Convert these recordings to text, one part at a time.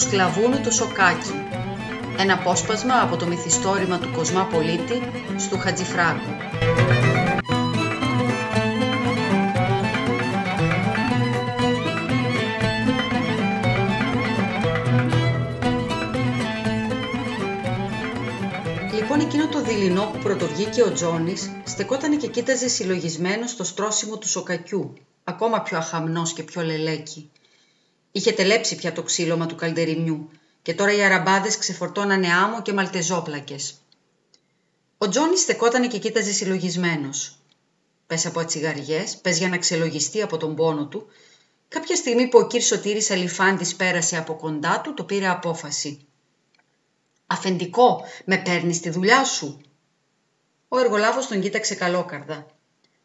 σκλαβούνου το σοκάκι. Ένα απόσπασμα από το μυθιστόρημα του Κοσμά Πολίτη στο Χατζηφράγκου. Λοιπόν εκείνο το δειλινό που πρωτοβγήκε ο Τζόνις στεκότανε και κοίταζε συλλογισμένο στο στρώσιμο του σοκακιού, ακόμα πιο αχαμνός και πιο λελέκι. Είχε τελέψει πια το ξύλωμα του καλντεριμιού και τώρα οι αραμπάδες ξεφορτώνανε άμμο και μαλτεζόπλακες. Ο Τζόνι στεκότανε και κοίταζε συλλογισμένος. Πες από ατσιγαριές, πες για να ξελογιστεί από τον πόνο του, κάποια στιγμή που ο κύρ Σωτήρης Αλιφάντης πέρασε από κοντά του, το πήρε απόφαση. «Αφεντικό, με παίρνεις στη δουλειά σου» Ο εργολάβος τον κοίταξε καλόκαρδα.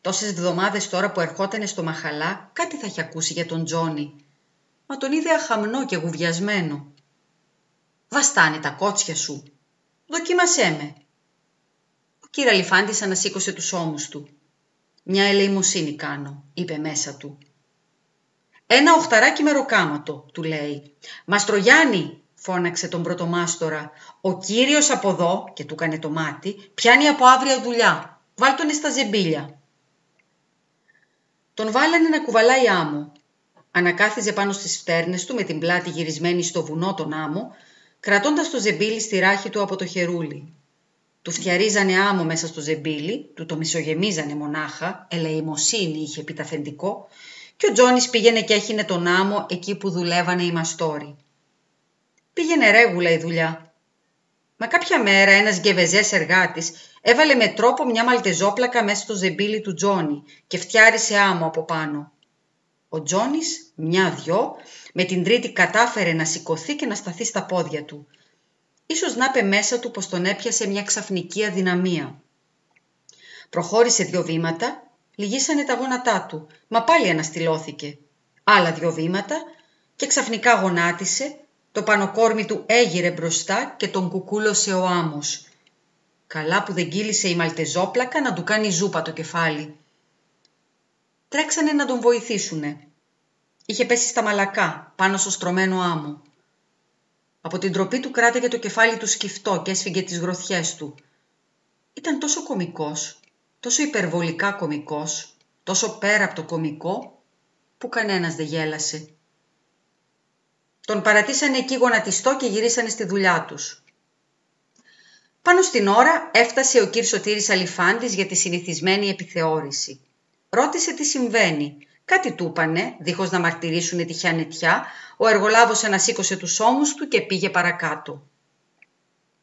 Τόσες εβδομάδες τώρα που ερχότανε στο μαχαλά, κάτι θα είχε ακούσει για τον Τζόνι. Μα τον είδε αχαμνό και γουβιασμένο. «Βαστάνε τα κότσια σου. Δοκίμασέ με». Ο κύρα Λιφάντης ανασήκωσε τους ώμους του. «Μια ελεημοσύνη κάνω», είπε μέσα του. «Ένα οχταράκι με ροκάματο», του λέει. «Μαστρογιάννη», φώναξε τον πρωτομάστορα. «Ο κύριος από εδώ», και του έκανε το μάτι, «πιάνει από αύριο δουλειά. Βάλ τον στα ζεμπίλια». Τον βάλανε να κουβαλάει άμμο. Ανακάθιζε πάνω στις φτέρνες του με την πλάτη γυρισμένη στο βουνό τον άμμο, κρατώντας το ζεμπίλι στη ράχη του από το χερούλι. Του φτιαρίζανε άμμο μέσα στο ζεμπίλι, του το μισογεμίζανε μονάχα, ελεημοσύνη είχε πει και ο Τζόνις πήγαινε και έχινε τον άμμο εκεί που δουλεύανε οι μαστόροι. Πήγαινε ρέγουλα η δουλειά. Μα κάποια μέρα ένας γκεβεζές εργάτης έβαλε με τρόπο μια μαλτεζόπλακα μέσα στο ζεμπίλι του Τζόνι και φτιάρισε άμμο από πάνω. Ο Τζόνις, μια-δυο, με την τρίτη κατάφερε να σηκωθεί και να σταθεί στα πόδια του. Ίσως να είπε μέσα του πως τον έπιασε μια ξαφνική αδυναμία. Προχώρησε δύο βήματα, λυγίσανε τα γόνατά του, μα πάλι αναστηλώθηκε. Άλλα δύο βήματα και ξαφνικά γονάτισε, το πανοκόρμι του έγειρε μπροστά και τον κουκούλωσε ο άμμος. Καλά που δεν κύλησε η μαλτεζόπλακα να του κάνει ζούπα το κεφάλι. Τρέξανε να τον βοηθήσουνε. Είχε πέσει στα μαλακά, πάνω στο στρωμένο άμμο. Από την τροπή του κράταγε το κεφάλι του σκυφτό και έσφυγε τις γροθιές του. Ήταν τόσο κομικός, τόσο υπερβολικά κομικός, τόσο πέρα από το κομικό, που κανένας δεν γέλασε. Τον παρατήσανε εκεί γονατιστό και γυρίσανε στη δουλειά τους. Πάνω στην ώρα έφτασε ο κύρ Σωτήρης Αλιφάντης για τη συνηθισμένη επιθεώρηση. Ρώτησε τι συμβαίνει. Κάτι του είπανε, δίχως να μαρτυρήσουν τυχαία νετιά, ο εργολάβος ανασήκωσε τους ώμους του και πήγε παρακάτω.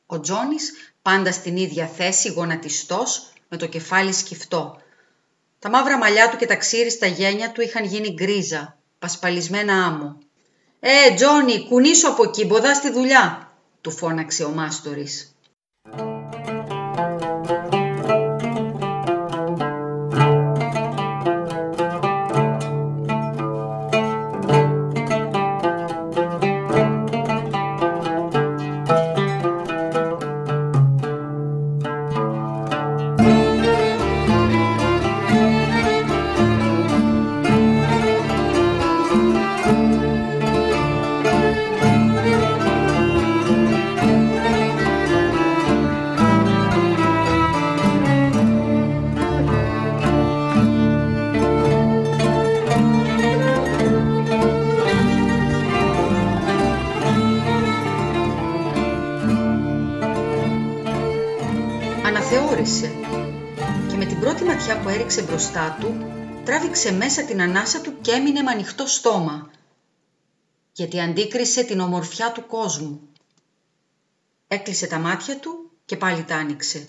Ο Τζόνις πάντα στην ίδια θέση, γονατιστός, με το κεφάλι σκυφτό. Τα μαύρα μαλλιά του και τα ξύρι στα γένια του είχαν γίνει γκρίζα, πασπαλισμένα άμμο. «Ε, Τζόνι, κουνήσου από εκεί, μποδά στη δουλειά», του φώναξε ο μάστορης. Και με την πρώτη ματιά που έριξε μπροστά του τράβηξε μέσα την ανάσα του και έμεινε με ανοιχτό στόμα γιατί αντίκρισε την ομορφιά του κόσμου. Έκλεισε τα μάτια του και πάλι τα άνοιξε.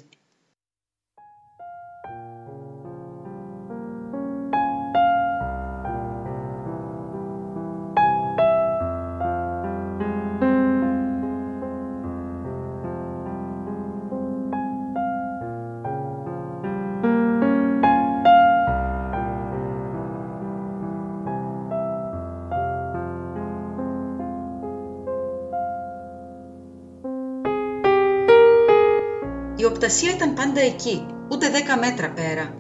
Η οπτασία ήταν πάντα εκεί, ούτε δέκα μέτρα πέρα.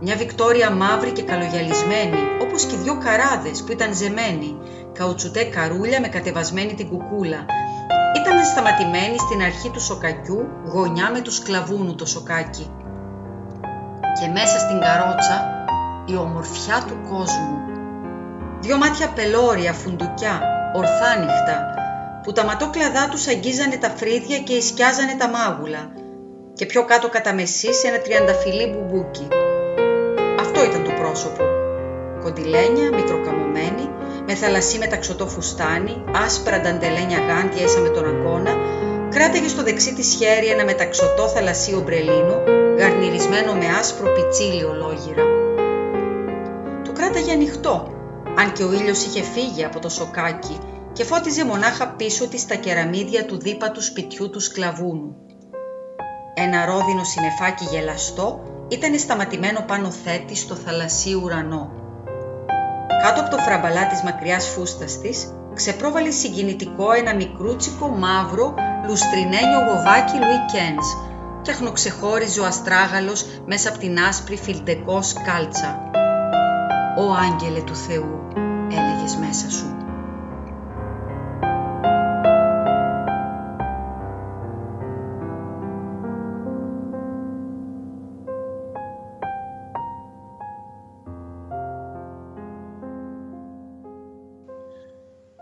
Μια Βικτόρια μαύρη και καλογιαλισμένη, όπως και δυο καράδες που ήταν ζεμένοι, καουτσουτέ καρούλια με κατεβασμένη την κουκούλα. Ήταν σταματημένη στην αρχή του σοκακιού, γωνιά με τους σκλαβούνου το σοκάκι. Και μέσα στην καρότσα η ομορφιά του κόσμου. Δυο μάτια πελώρια, φουντουκιά, ορθάνυχτα, που τα ματόκλαδά τους αγγίζανε τα φρύδια και ισκιάζανε τα μάγουλα και πιο κάτω καταμεσή σε ένα τριανταφυλλί μπουμπούκι. Αυτό ήταν το πρόσωπο. Κοντυλένια, μικροκαμωμένη, με θαλασσί μεταξωτό φουστάνι, άσπρα νταντελένια γάντια έσα με τον αγκώνα, κράταγε στο δεξί της χέρι ένα μεταξωτό θαλασσί ομπρελίνο, γαρνιρισμένο με άσπρο πιτσίλι ολόγυρα. Το κράταγε ανοιχτό, αν και ο ήλιος είχε φύγει από το σοκάκι και φώτιζε μονάχα πίσω της τα κεραμίδια του δίπατου σπιτιού του σκλαβούνου. Ένα ρόδινο συνεφάκι γελαστό ήταν σταματημένο πάνω θέτη στο θαλασσί ουρανό. Κάτω από το φραμπαλά της μακριάς φούστας της, ξεπρόβαλε συγκινητικό ένα μικρούτσικο μαύρο λουστρινένιο γοβάκι Λουί Κένς και αχνοξεχώριζε ο αστράγαλος μέσα από την άσπρη φιλτεκός κάλτσα. «Ω άγγελε του Θεού», έλεγες μέσα σου.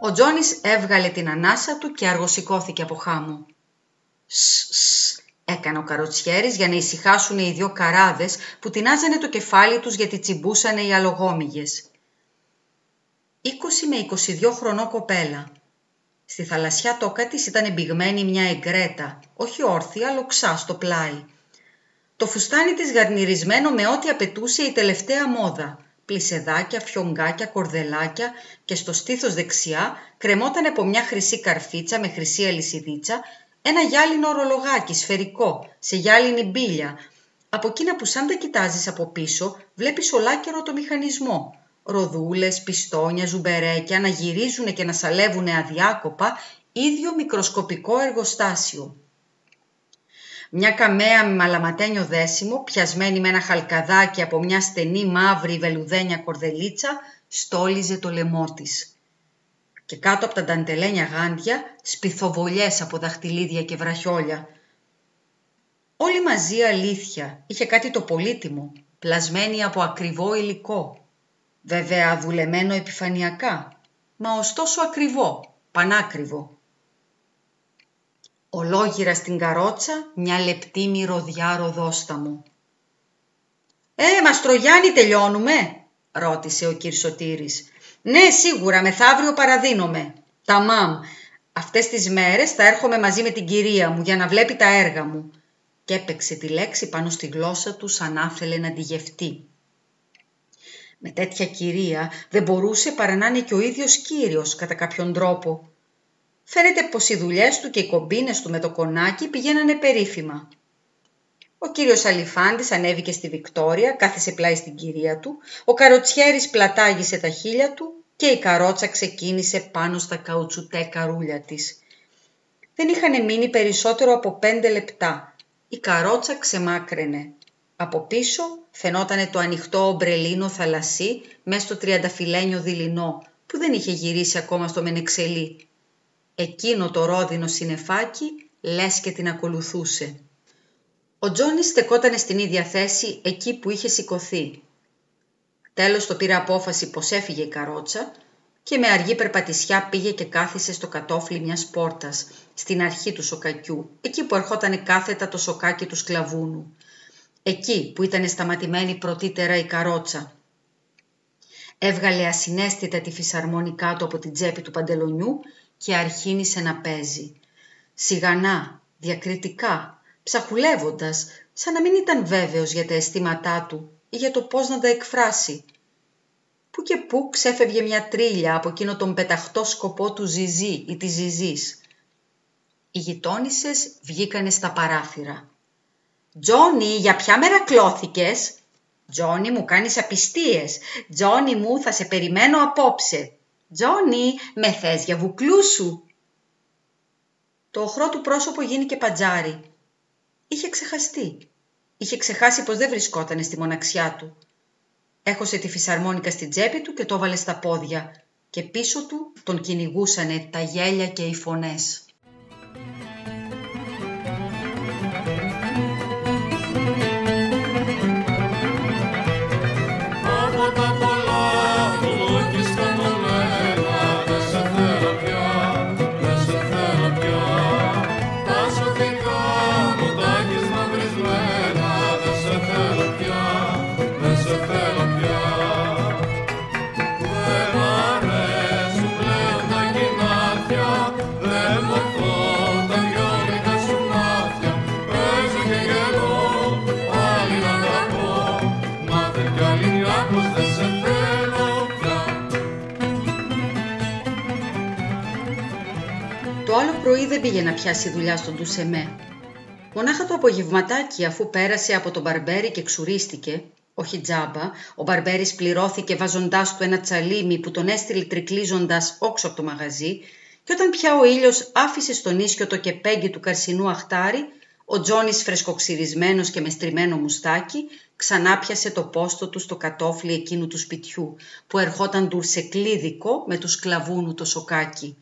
Ο Τζόνις έβγαλε την ανάσα του και αργοσηκώθηκε από χάμω. «Σ, έκανε ο καροτσιέρης για να ησυχάσουν οι δυο καράδες που τεινάζανε το κεφάλι τους γιατί τσιμπούσανε οι αλογόμυγες. 20 με 22 χρονό κοπέλα. Στη θαλασσιά τόκα της ήταν εμπιγμένη μια εγκρέτα, όχι όρθια, αλλά οξά στο πλάι. Το φουστάνι της γαρνιρισμένο με ό,τι απαιτούσε η τελευταία μόδα πλισεδάκια, φιονγκάκια, κορδελάκια και στο στήθος δεξιά κρεμόταν από μια χρυσή καρφίτσα με χρυσή αλυσιδίτσα ένα γυάλινο ορολογάκι σφαιρικό σε γυάλινη μπίλια. Από εκείνα που σαν τα κοιτάζεις από πίσω βλέπεις ολάκερο το μηχανισμό. Ροδούλες, πιστόνια, ζουμπερέκια να γυρίζουν και να σαλεύουν αδιάκοπα ίδιο μικροσκοπικό εργοστάσιο. Μια καμέα με μαλαματένιο δέσιμο, πιασμένη με ένα χαλκαδάκι από μια στενή μαύρη βελουδένια κορδελίτσα, στόλιζε το λαιμό της. Και κάτω από τα νταντελένια γάντια, σπιθοβολιές από δαχτυλίδια και βραχιόλια. Όλοι μαζί αλήθεια, είχε κάτι το πολύτιμο, πλασμένη από ακριβό υλικό. Βέβαια δουλεμένο επιφανειακά, μα ωστόσο ακριβό, πανάκριβο ολόγυρα στην καρότσα μια λεπτή μυρωδιά ροδόσταμο. «Ε, Μαστρογιάννη τελειώνουμε» ρώτησε ο Κυρσοτήρης. «Ναι, σίγουρα, μεθαύριο παραδίνομαι. Ταμάμ, αυτές τις μέρες θα έρχομαι μαζί με την κυρία μου για να βλέπει τα έργα μου». Και έπαιξε τη λέξη πάνω στη γλώσσα του σαν άθελε να τη γευτεί. Με τέτοια κυρία δεν μπορούσε παρά να είναι και ο ίδιος κύριος κατά κάποιον τρόπο φαίνεται πως οι δουλειές του και οι κομπίνες του με το κονάκι πηγαίνανε περίφημα. Ο κύριος Αλιφάντης ανέβηκε στη Βικτόρια, κάθισε πλάι στην κυρία του, ο καροτσιέρης πλατάγησε τα χείλια του και η καρότσα ξεκίνησε πάνω στα καουτσουτέ καρούλια της. Δεν είχαν μείνει περισσότερο από πέντε λεπτά. Η καρότσα ξεμάκραινε. Από πίσω φαινότανε το ανοιχτό ομπρελίνο θαλασσί μέσα στο τριανταφυλένιο δειλινό που δεν είχε γυρίσει ακόμα στο Μενεξελί Εκείνο το ρόδινο συνεφάκι λες και την ακολουθούσε. Ο Τζόνι στεκότανε στην ίδια θέση εκεί που είχε σηκωθεί. Τέλος το πήρε απόφαση πως έφυγε η καρότσα και με αργή περπατησιά πήγε και κάθισε στο κατόφλι μιας πόρτας, στην αρχή του σοκακιού, εκεί που ερχόταν κάθετα το σοκάκι του σκλαβούνου. Εκεί που ήταν σταματημένη πρωτήτερα η καρότσα. Έβγαλε ασυναίσθητα τη φυσαρμονικά του από την τσέπη του παντελονιού και αρχίνησε να παίζει. Σιγανά, διακριτικά, ψαχουλεύοντας, σαν να μην ήταν βέβαιος για τα αισθήματά του ή για το πώς να τα εκφράσει. Πού και πού ξέφευγε μια τρίλια από εκείνο τον πεταχτό σκοπό του Ζιζί ή της Ζιζής. Οι γειτόνισσες βγήκανε στα παράθυρα. «Τζόνι, για ποια μέρα κλώθηκες» «Τζόνι μου κάνεις απιστίες», «Τζόνι μου θα σε περιμένω απόψε», «Τζόνι, με θες για βουκλού σου» Το οχρό του πρόσωπο γίνηκε πατζάρι. Είχε ξεχαστεί. Είχε ξεχάσει πως δεν βρισκόταν στη μοναξιά του. έχωσε τη φυσαρμόνικα στην τσέπη του και το έβαλε στα πόδια και πίσω του τον κυνηγούσανε τα γέλια και οι φωνές. Πρωί δεν πήγε να πιάσει δουλειά στον Τουσεμέ. Μονάχα το απογευματάκι αφού πέρασε από τον Μπαρμπέρι και ξουρίστηκε, όχι τζάμπα, ο Μπαρμπέρης πληρώθηκε βάζοντάς του ένα τσαλίμι που τον έστειλε τρικλίζοντας όξω από το μαγαζί και όταν πια ο ήλιος άφησε στον ίσιο το κεπέγγι του καρσινού αχτάρι, ο Τζόνις φρεσκοξυρισμένος και με στριμμένο μουστάκι ξανά πιασε το πόστο του στο κατόφλι εκείνου του σπιτιού που ερχόταν τουρσεκλίδικο με του σκλαβούνου το σοκάκι.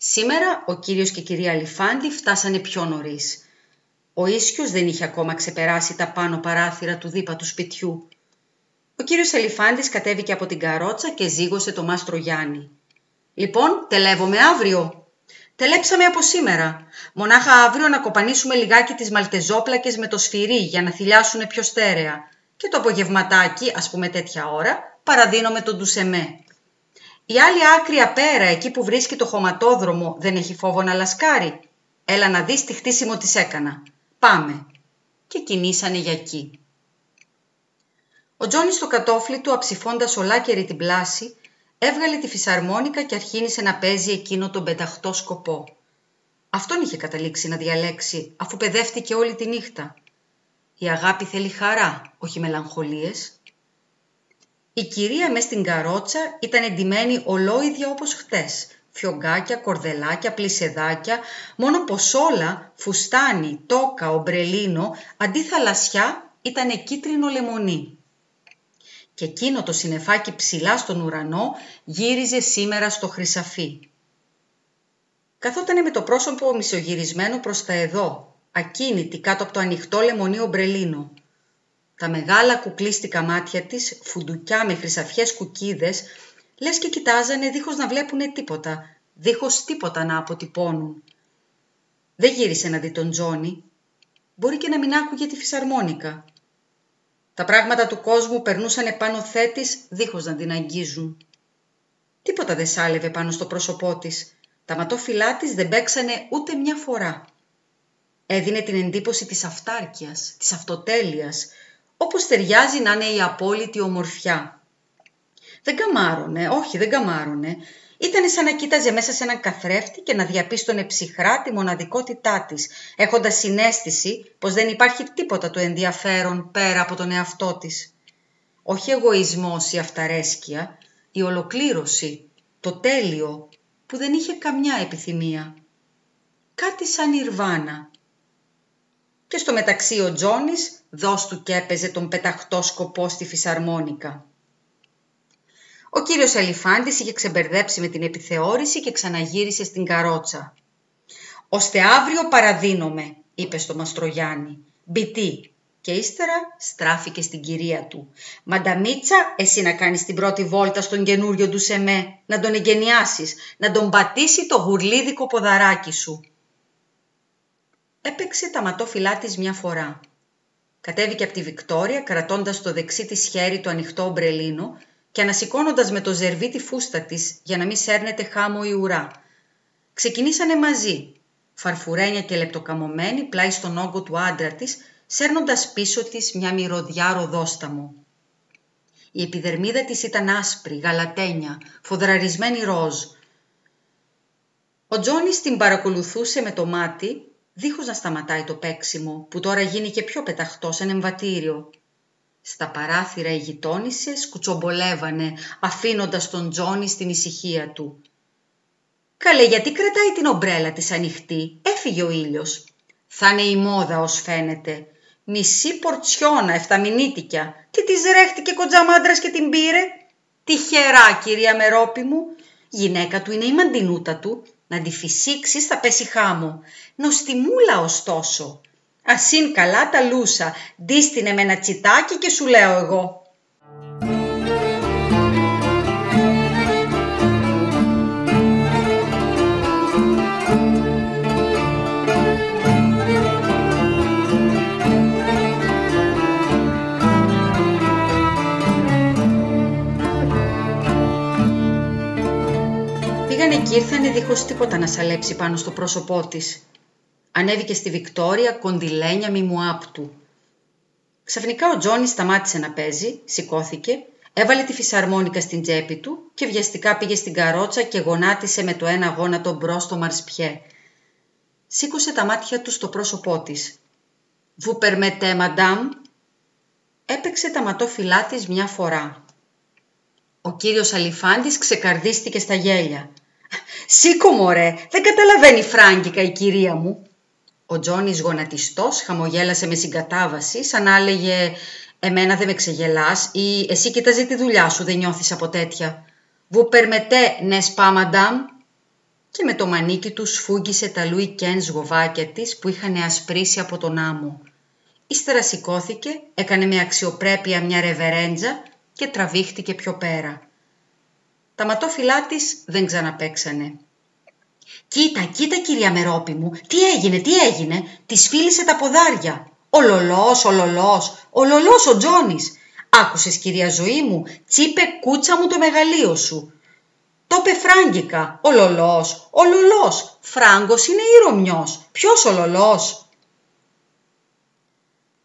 Σήμερα ο κύριος και η κυρία Αλιφάντη φτάσανε πιο νωρίς. Ο ίσιος δεν είχε ακόμα ξεπεράσει τα πάνω παράθυρα του δίπα του σπιτιού. Ο κύριος Αλιφάντης κατέβηκε από την καρότσα και ζήγωσε το μάστρο Γιάννη. «Λοιπόν, τελεύομαι αύριο», Τελέψαμε από σήμερα. Μονάχα αύριο να κοπανίσουμε λιγάκι τις μαλτεζόπλακες με το σφυρί για να θυλιάσουν πιο στέρεα. Και το απογευματάκι, ας πούμε τέτοια ώρα, παραδίνω τον ντουσεμέ. Η άλλη άκρη απέρα, εκεί που βρίσκει το χωματόδρομο, δεν έχει φόβο να λασκάρει. Έλα να δεις τι χτίσιμο της έκανα. Πάμε. Και κινήσανε για εκεί. Ο Τζόνι στο κατόφλι του, αψηφώντας ολάκερη την πλάση, έβγαλε τη φυσαρμόνικα και αρχίνησε να παίζει εκείνο τον πενταχτό σκοπό. Αυτόν είχε καταλήξει να διαλέξει, αφού παιδεύτηκε όλη τη νύχτα. Η αγάπη θέλει χαρά, όχι μελαγχολίες. Η κυρία μες στην καρότσα ήταν εντυμένη ολόιδια όπως χτες. Φιωγκάκια, κορδελάκια, πλησεδάκια, μόνο πως όλα, φουστάνι, τόκα, ομπρελίνο, αντί θαλασσιά, ήταν κίτρινο λεμονί. Και εκείνο το συνεφάκι ψηλά στον ουρανό γύριζε σήμερα στο χρυσαφί. Καθότανε με το πρόσωπο μισογυρισμένο προς τα εδώ, ακίνητη κάτω από το ανοιχτό λεμονί ομπρελίνο. Τα μεγάλα κουκλίστικα μάτια της, φουντουκιά με χρυσαφιές κουκίδες, λες και κοιτάζανε δίχως να βλέπουνε τίποτα, δίχως τίποτα να αποτυπώνουν. Δεν γύρισε να δει τον Τζόνι. Μπορεί και να μην άκουγε τη φυσαρμόνικα. Τα πράγματα του κόσμου περνούσαν επάνω θέτης δίχως να την αγγίζουν. Τίποτα δεν σάλευε πάνω στο πρόσωπό της. Τα ματόφυλά της δεν παίξανε ούτε μια φορά. Έδινε την εντύπωση της αυτάρκειας, της αυτοτέλειας, όπως ταιριάζει να είναι η απόλυτη ομορφιά. Δεν καμάρωνε, όχι δεν καμάρωνε. Ήταν σαν να κοίταζε μέσα σε έναν καθρέφτη και να διαπίστωνε ψυχρά τη μοναδικότητά της, έχοντας συνέστηση πως δεν υπάρχει τίποτα το ενδιαφέρον πέρα από τον εαυτό της. Όχι εγωισμός ή αυταρέσκεια, η ολοκλήρωση, το τέλειο, που δεν είχε καμιά επιθυμία. Κάτι σαν Ιρβάνα, και στο μεταξύ ο Τζόνις δώσ' του και έπαιζε τον πεταχτό σκοπό στη φυσαρμόνικα. Ο κύριος Αλιφάντης είχε ξεμπερδέψει με την επιθεώρηση και ξαναγύρισε στην καρότσα. «Ώστε αύριο παραδίνομαι», είπε στο Μαστρογιάννη. «Μπιτή». Και ύστερα στράφηκε στην κυρία του. «Μανταμίτσα, εσύ να κάνεις την πρώτη βόλτα στον καινούριο του Σεμέ, να τον εγκαινιάσεις, να τον πατήσει το γουρλίδικο ποδαράκι σου». Έπαιξε τα ματόφυλά της μια φορά. Κατέβηκε από τη Βικτόρια κρατώντας στο δεξί της χέρι το ανοιχτό ομπρελίνο και ανασηκώνοντας με το ζερβί τη φούστα της για να μην σέρνεται χάμο η ουρά. Ξεκινήσανε μαζί, φαρφουρένια και λεπτοκαμωμένη πλάι στον όγκο του άντρα της, σέρνοντας πίσω της μια μυρωδιά ροδόσταμο. Η επιδερμίδα της ήταν άσπρη, γαλατένια, φοδραρισμένη ροζ. Ο Τζόνις την παρακολουθούσε με το μάτι δίχως να σταματάει το παίξιμο, που τώρα γίνηκε πιο πεταχτό σαν εμβατήριο. Στα παράθυρα οι γειτόνισσες κουτσομπολεύανε, αφήνοντας τον Τζόνι στην ησυχία του. «Καλέ, γιατί κρατάει την ομπρέλα της ανοιχτή, έφυγε ο ήλιος. Θα είναι η μόδα ως φαίνεται. Μισή πορτσιόνα, εφταμινίτικια. Τι της ρέχτηκε κοντζαμάντρας και την πήρε; Τυχερά, κυρία Μερόπη μου. Γυναίκα του είναι η μαντινούτα του. Να τη φυσήξεις θα πέσει χάμω. Νοστιμούλα ωστόσο. Ασύν καλά τα λούσα. Ντίστηνε με ένα τσιτάκι και σου λέω εγώ. Πήγανε και ήρθανε δίχως τίποτα να σαλέψει πάνω στο πρόσωπό της. Ανέβηκε στη Βικτόρια κοντυλένια μη μου άπτου. Ξαφνικά ο Τζόνι σταμάτησε να παίζει, σηκώθηκε, έβαλε τη φυσαρμόνικα στην τσέπη του και βιαστικά πήγε στην καρότσα και γονάτισε με το ένα γόνατο μπρος στο μαρσπιέ. Σήκωσε τα μάτια του στο πρόσωπό της. «Vous permettez, madame» Έπαιξε τα ματόφυλλά της μια φορά. Ο κύριος Αλιφάντης ξεκαρδίστηκε στα γέλια. «Σήκω μωρέ, δεν καταλαβαίνει φράγκικα η κυρία μου». Ο Τζόνις γονατιστός χαμογέλασε με συγκατάβαση σαν να έλεγε «Εμένα δεν με ξεγελάς» ή «Εσύ κοιτάζει τη δουλειά σου, δεν νιώθεις από τέτοια». «Βου περμετέ, ναι σπά μαντάμ» και με το μανίκι τους σφούγγισε τα Λουί Κεν σγοβάκια της που είχαν ασπρίσει από τον άμμο. Ύστερα σηκώθηκε, έκανε με αξιοπρέπεια μια ρεβερέντζα και τραβήχτηκε πιο πέρα. Τα ματόφυλά της δεν ξαναπέξανε. «Κοίτα, κοίτα κυρία Μερόπη μου, τι έγινε, τι έγινε, της φίλησε τα ποδάρια. Ο λολός, ο λολός, ο λολός ο Τζόνις. Άκουσες κυρία ζωή μου, τσίπε κούτσα μου το μεγαλείο σου. Το είπε φράγκικα, ο λολός, ο λολός, φράγκος είναι ή Ρωμιός, ποιος ο λολός;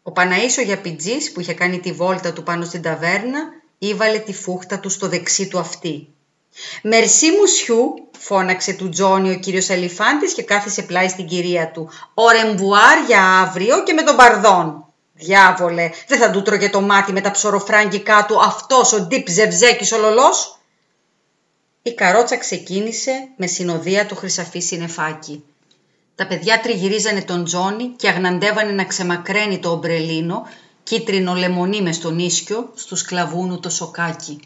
Ο Παναής ο Γιαπιτζής που είχε κάνει τη βόλτα του πάνω στην ταβέρνα ήβαλε τη φούχτα του στο δεξί του αυτή. «Μερσή μου σιού», φώναξε του Τζόνι ο κύριος Αλιφάντης και κάθισε πλάι στην κυρία του. «Ωρεμβουάρ για αύριο και με τον Παρδόν». «Διάβολε, δεν θα του τρώγε το μάτι με τα ψωροφράγκικά του αυτός ο ντύπ ζευζέκης ο λολός». Η καρότσα ξεκίνησε με συνοδεία του χρυσαφή συνεφάκι. Τα παιδιά τριγυρίζανε τον Τζόνι και αγναντεύανε να ξεμακραίνει το ομπρελίνο, κίτρινο λεμονί μες στον ίσκιο, στους κλαβούνου το σοκάκι.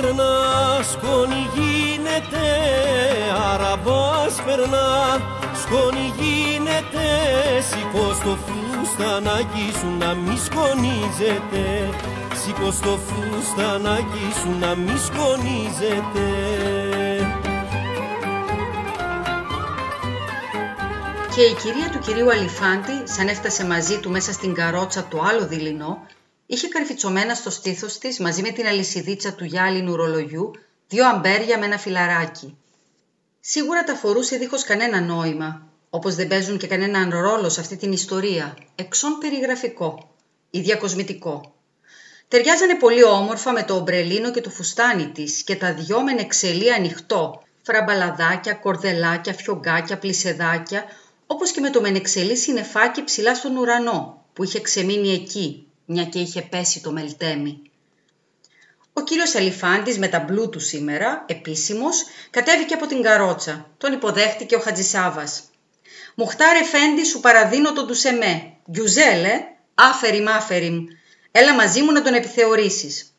Περνά, σκόνη γίνεται Αραμπάς περνά, σκόνη γίνεται Σηκώ στο φουστανάκι σου να μη σκονίζεται. Σηκώ στο φουστανάκι σου να μη σκονίζεται. Και η κυρία του κυρίου Αλιφάντη, σαν έφτασε μαζί του μέσα στην καρότσα το άλλο δειλινό, Είχε καρφιτσωμένα στο στήθος της, μαζί με την αλυσιδίτσα του γυάλινου ρολογιού, δύο αμπέρια με ένα φιλαράκι. Σίγουρα τα φορούσε δίχως κανένα νόημα, όπως δεν παίζουν και κανέναν ρόλο σε αυτή την ιστορία, εξών περιγραφικό ή διακοσμητικό. Ταιριάζανε πολύ όμορφα με το ομπρελίνο και το φουστάνι της και τα δυο με εξελί ανοιχτό, φραμπαλαδάκια, κορδελάκια, φιωγκάκια, πλησεδάκια, όπως και με το μενεξελί συνεφάκι ψηλά στον ουρανό, που είχε ξεμείνει εκεί, μια και είχε πέσει το μελτέμι. Ο κύριος Αλιφάντης με τα μπλού του σήμερα, επίσημος, κατέβηκε από την καρότσα. Τον υποδέχτηκε ο Χατζησάβας. «Μουχτάρε Φέντη σου παραδίνω τον Τουσεμέ. Γιουζέλε, άφεριμ άφεριμ. Έλα μαζί μου να τον επιθεωρήσεις».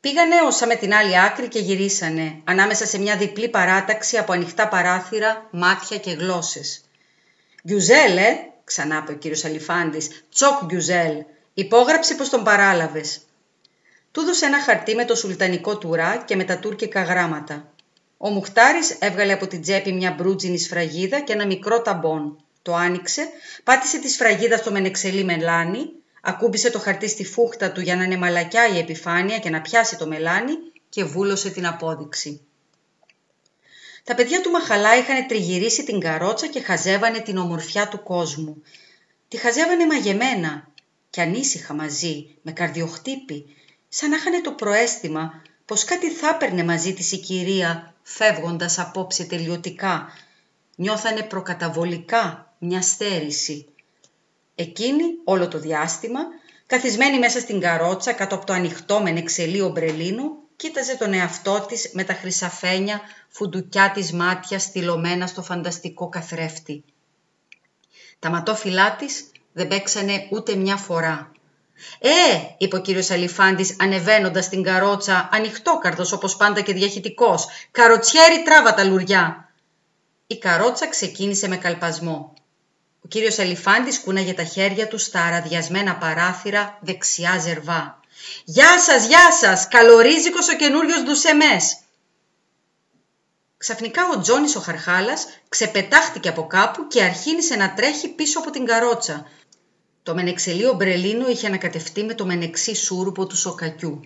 Πήγανε όσα με την άλλη άκρη και γυρίσανε, ανάμεσα σε μια διπλή παράταξη από ανοιχτά παράθυρα, μάτια και γλώσσες. «Γιουζέλε», ξανά είπε ο κύριος Αλιφάντης, «τσοκ Γκιουζέλ, υπόγραψε πως τον παράλαβες». Του έδωσε ένα χαρτί με το σουλτανικό τουρά και με τα τουρκικά γράμματα. Ο Μουχτάρης έβγαλε από την τσέπη μια μπρούτζινη σφραγίδα και ένα μικρό ταμπόν. Το άνοιξε, πάτησε τη σφραγίδα στο μενεξελί μελάνι, ακούμπησε το χαρτί στη φούχτα του για να είναι μαλακιά η επιφάνεια και να πιάσει το μελάνι και βούλωσε την απόδειξη. Τα παιδιά του Μαχαλά είχαν τριγυρίσει την καρότσα και χαζεύανε την ομορφιά του κόσμου. Τη χαζεύανε μαγεμένα και ανήσυχα μαζί, με καρδιοχτύπη, σαν να είχαν το προέστημα πως κάτι θα έπαιρνε μαζί της η κυρία, φεύγοντας απόψε τελειωτικά, νιώθανε προκαταβολικά μια στέρηση. Εκείνη όλο το διάστημα, καθισμένη μέσα στην καρότσα κάτω από το ανοιχτό με νεξελί ομπρελίνο, κοίταζε τον εαυτό της με τα χρυσαφένια φουντουκιά της μάτια στυλωμένα στο φανταστικό καθρέφτη. Τα ματόφυλά της δεν παίξανε ούτε μια φορά. «Ε», είπε ο κύριος Αλιφάντης ανεβαίνοντας την καρότσα, ανοιχτόκαρδος όπως πάντα και διαχυτικός, «καροτσιέρι τράβα τα λουριά». Η καρότσα ξεκίνησε με καλπασμό. Ο κύριος Αλιφάντης κούναγε τα χέρια του στα αραδιασμένα παράθυρα δεξιά ζερβά. «Γεια σας, γεια σας! Καλορίζικος ο καινούριος Ντουσεμές!» Ξαφνικά ο Τζόνις ο Χαρχάλας ξεπετάχτηκε από κάπου και αρχίνησε να τρέχει πίσω από την καρότσα. Το μενεξελίο μπρελίνο είχε ανακατευτεί με το μενεξί σούρουπο του σοκακιού.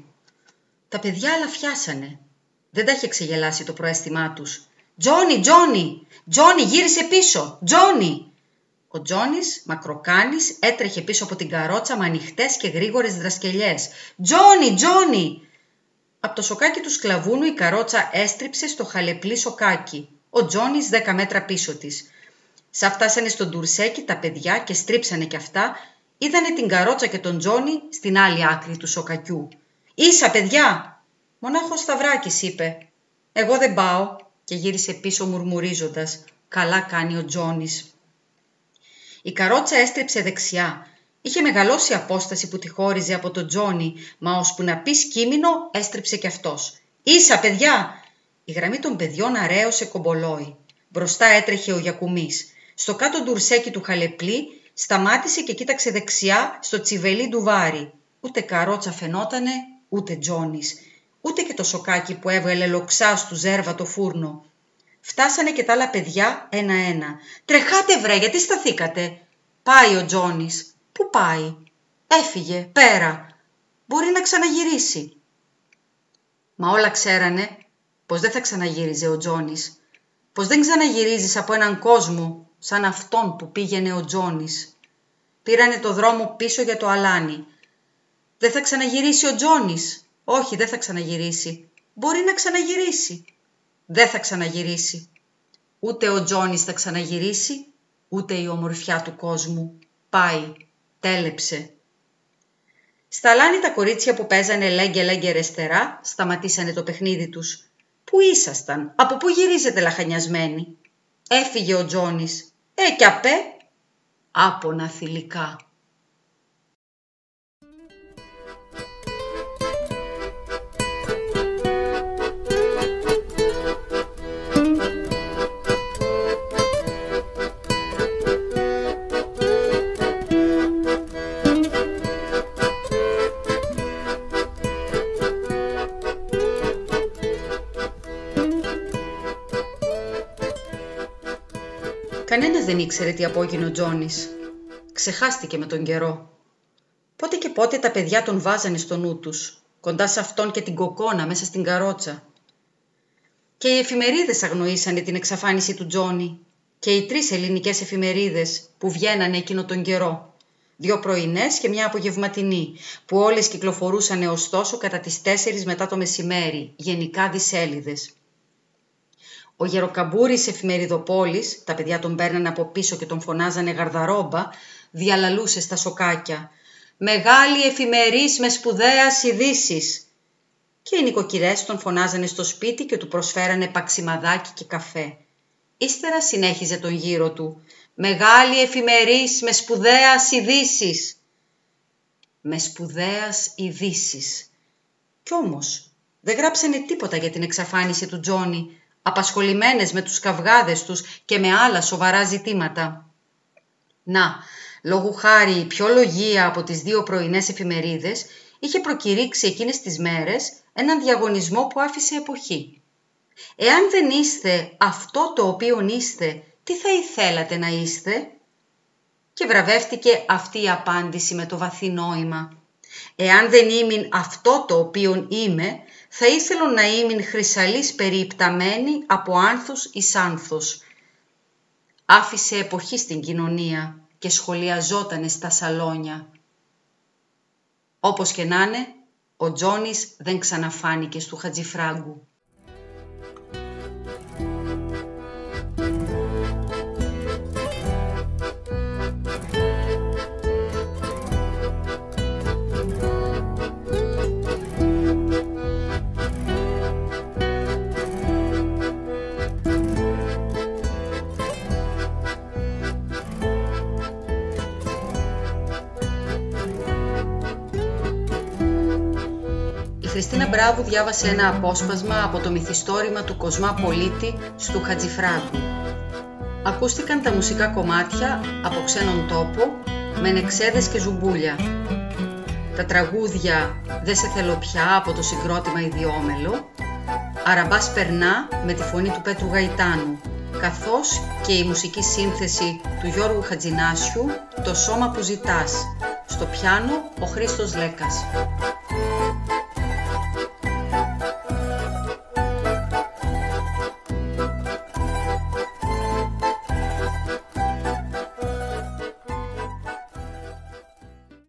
Τα παιδιά αλαφιάσανε. Δεν τα είχε ξεγελάσει το προέστημά τους. «Τζόνι, Τζόνι! Τζόνι, γύρισε πίσω! Τζόνι!» Ο Τζόνις, μακροκάνης, έτρεχε πίσω από την καρότσα με ανοιχτές και γρήγορες δρασκελιές. «Τζόνι, Τζόνι!» Από το σοκάκι του σκλαβούνου η καρότσα έστριψε στο χαλεπλή σοκάκι. Ο Τζόνις δέκα μέτρα πίσω της. Σα φτάσανε στον τουρσέκι τα παιδιά και στρίψανε κι αυτά, είδανε την καρότσα και τον Τζόνι στην άλλη άκρη του σοκακιού. «Ίσα, παιδιά!» «Μονάχος Σταυράκης», είπε. «Εγώ δεν πάω» και γύρισε πίσω μουρμουρίζοντας. «Καλά κάνει ο Τζόνις». Η καρότσα έστριψε δεξιά. Είχε μεγαλώσει απόσταση που τη χώριζε από τον Τζόνι, μα ώσπου να πει σκήμινο έστριψε κι αυτός. «Ίσα, παιδιά!» Η γραμμή των παιδιών αραίωσε κομπολόι. Μπροστά έτρεχε ο Γιακουμής. Στο κάτω ντουρσέκι του χαλεπλή σταμάτησε και κοίταξε δεξιά στο τσιβελί του βάρη. Ούτε καρότσα φαινότανε, ούτε Τζόνις. Ούτε και το σοκάκι που έβγαλε λοξά στου ζέρβα το φούρνο. Φτάσανε και τα άλλα παιδιά ένα-ένα. «Τρεχάτε βρε, γιατί σταθήκατε» Πάει ο Τζόνις. Πού πάει; Έφυγε, πέρα. Μπορεί να ξαναγυρίσει. Μα όλα ξέρανε πως δεν θα ξαναγύριζε ο Τζόνις. Πως δεν ξαναγυρίζεις από έναν κόσμο σαν αυτόν που πήγαινε ο Τζόνις. Πήρανε το δρόμο πίσω για το αλάνι. Δεν θα ξαναγυρίσει ο Τζόνις. Όχι, δεν θα ξαναγυρίσει. Μπορεί να ξαναγυρίσει. Δεν θα ξαναγυρίσει. Ούτε ο Τζόνις θα ξαναγυρίσει, ούτε η ομορφιά του κόσμου. Πάει, τέλεψε. Στα λάνη τα κορίτσια που παίζανε λέγκε λέγκε ρεστερά σταματήσανε το παιχνίδι τους. Πού ήσασταν, από πού γυρίζετε λαχανιασμένοι; Έφυγε ο Τζόνις. Ε, κι απέ. Άπονα θηλυκά. Δεν ήξερε τι απόγινε ο Τζόνις. Ξεχάστηκε με τον καιρό. Πότε και πότε τα παιδιά τον βάζανε στο νου τους, κοντά σε αυτόν και την κοκόνα μέσα στην καρότσα. Και οι εφημερίδες αγνοήσανε την εξαφάνιση του Τζόνι και οι τρεις ελληνικές εφημερίδες που βγαίνανε εκείνο τον καιρό. Δύο πρωινές και μια απογευματινή, που όλες κυκλοφορούσαν ωστόσο κατά τις τέσσερις μετά το μεσημέρι, γενικά δισέλιδες. Ο Γεροκαμπούρης εφημεριδοπόλης, τα παιδιά τον παίρνανε από πίσω και τον φωνάζανε γαρδαρόμπα, διαλαλούσε στα σοκάκια. «Μεγάλη εφημερής με σπουδαίας ειδήσεις. Και οι νοικοκυρές τον φωνάζανε στο σπίτι και του προσφέρανε παξιμαδάκι και καφέ. Ύστερα συνέχιζε τον γύρο του. «Μεγάλη εφημερής με σπουδαίας ειδήσεις. Με σπουδαίας ειδήσεις. Κι όμως δεν γράψανε τίποτα για την εξαφάνιση του Τζόνι, απασχολημένες με τους καυγάδες τους και με άλλα σοβαρά ζητήματα. Να, λόγου χάρη η πιο λογία από τις δύο πρωινές εφημερίδες είχε προκηρύξει εκείνες τις μέρες έναν διαγωνισμό που άφησε εποχή. Εάν δεν είστε αυτό το οποίο είστε, τι θα ήθελατε να είστε; Και βραβεύτηκε αυτή η απάντηση με το βαθύ νόημα. Εάν δεν ήμουν αυτό το οποίο είμαι, θα ήθελα να ήμουν χρυσαλής περιπταμένη από άνθους εις άνθος. Άφησε εποχή στην κοινωνία και σχολιαζότανε στα σαλόνια. Όπως και να είναι, ο Τζόνις δεν ξαναφάνηκε στο Χατζιφράγκου. Χριστίνα Μπράβου διάβασε ένα απόσπασμα από το μυθιστόρημα του Κοσμά Πολίτη του Χατζηφράγκου. Ακούστηκαν τα μουσικά κομμάτια από ξένον τόπο με νεξέδες και ζουμπούλια. Τα τραγούδια «Δεν σε θέλω πια» από το συγκρότημα «Ιδιόμελο», «Αραμπάς περνά» με τη φωνή του Πέτρου Γαϊτάνου, καθώς και η μουσική σύνθεση του Γιώργου Χατζινάσιου «Το σώμα που ζητάς», στο πιάνο ο Χρήστος Λέκας.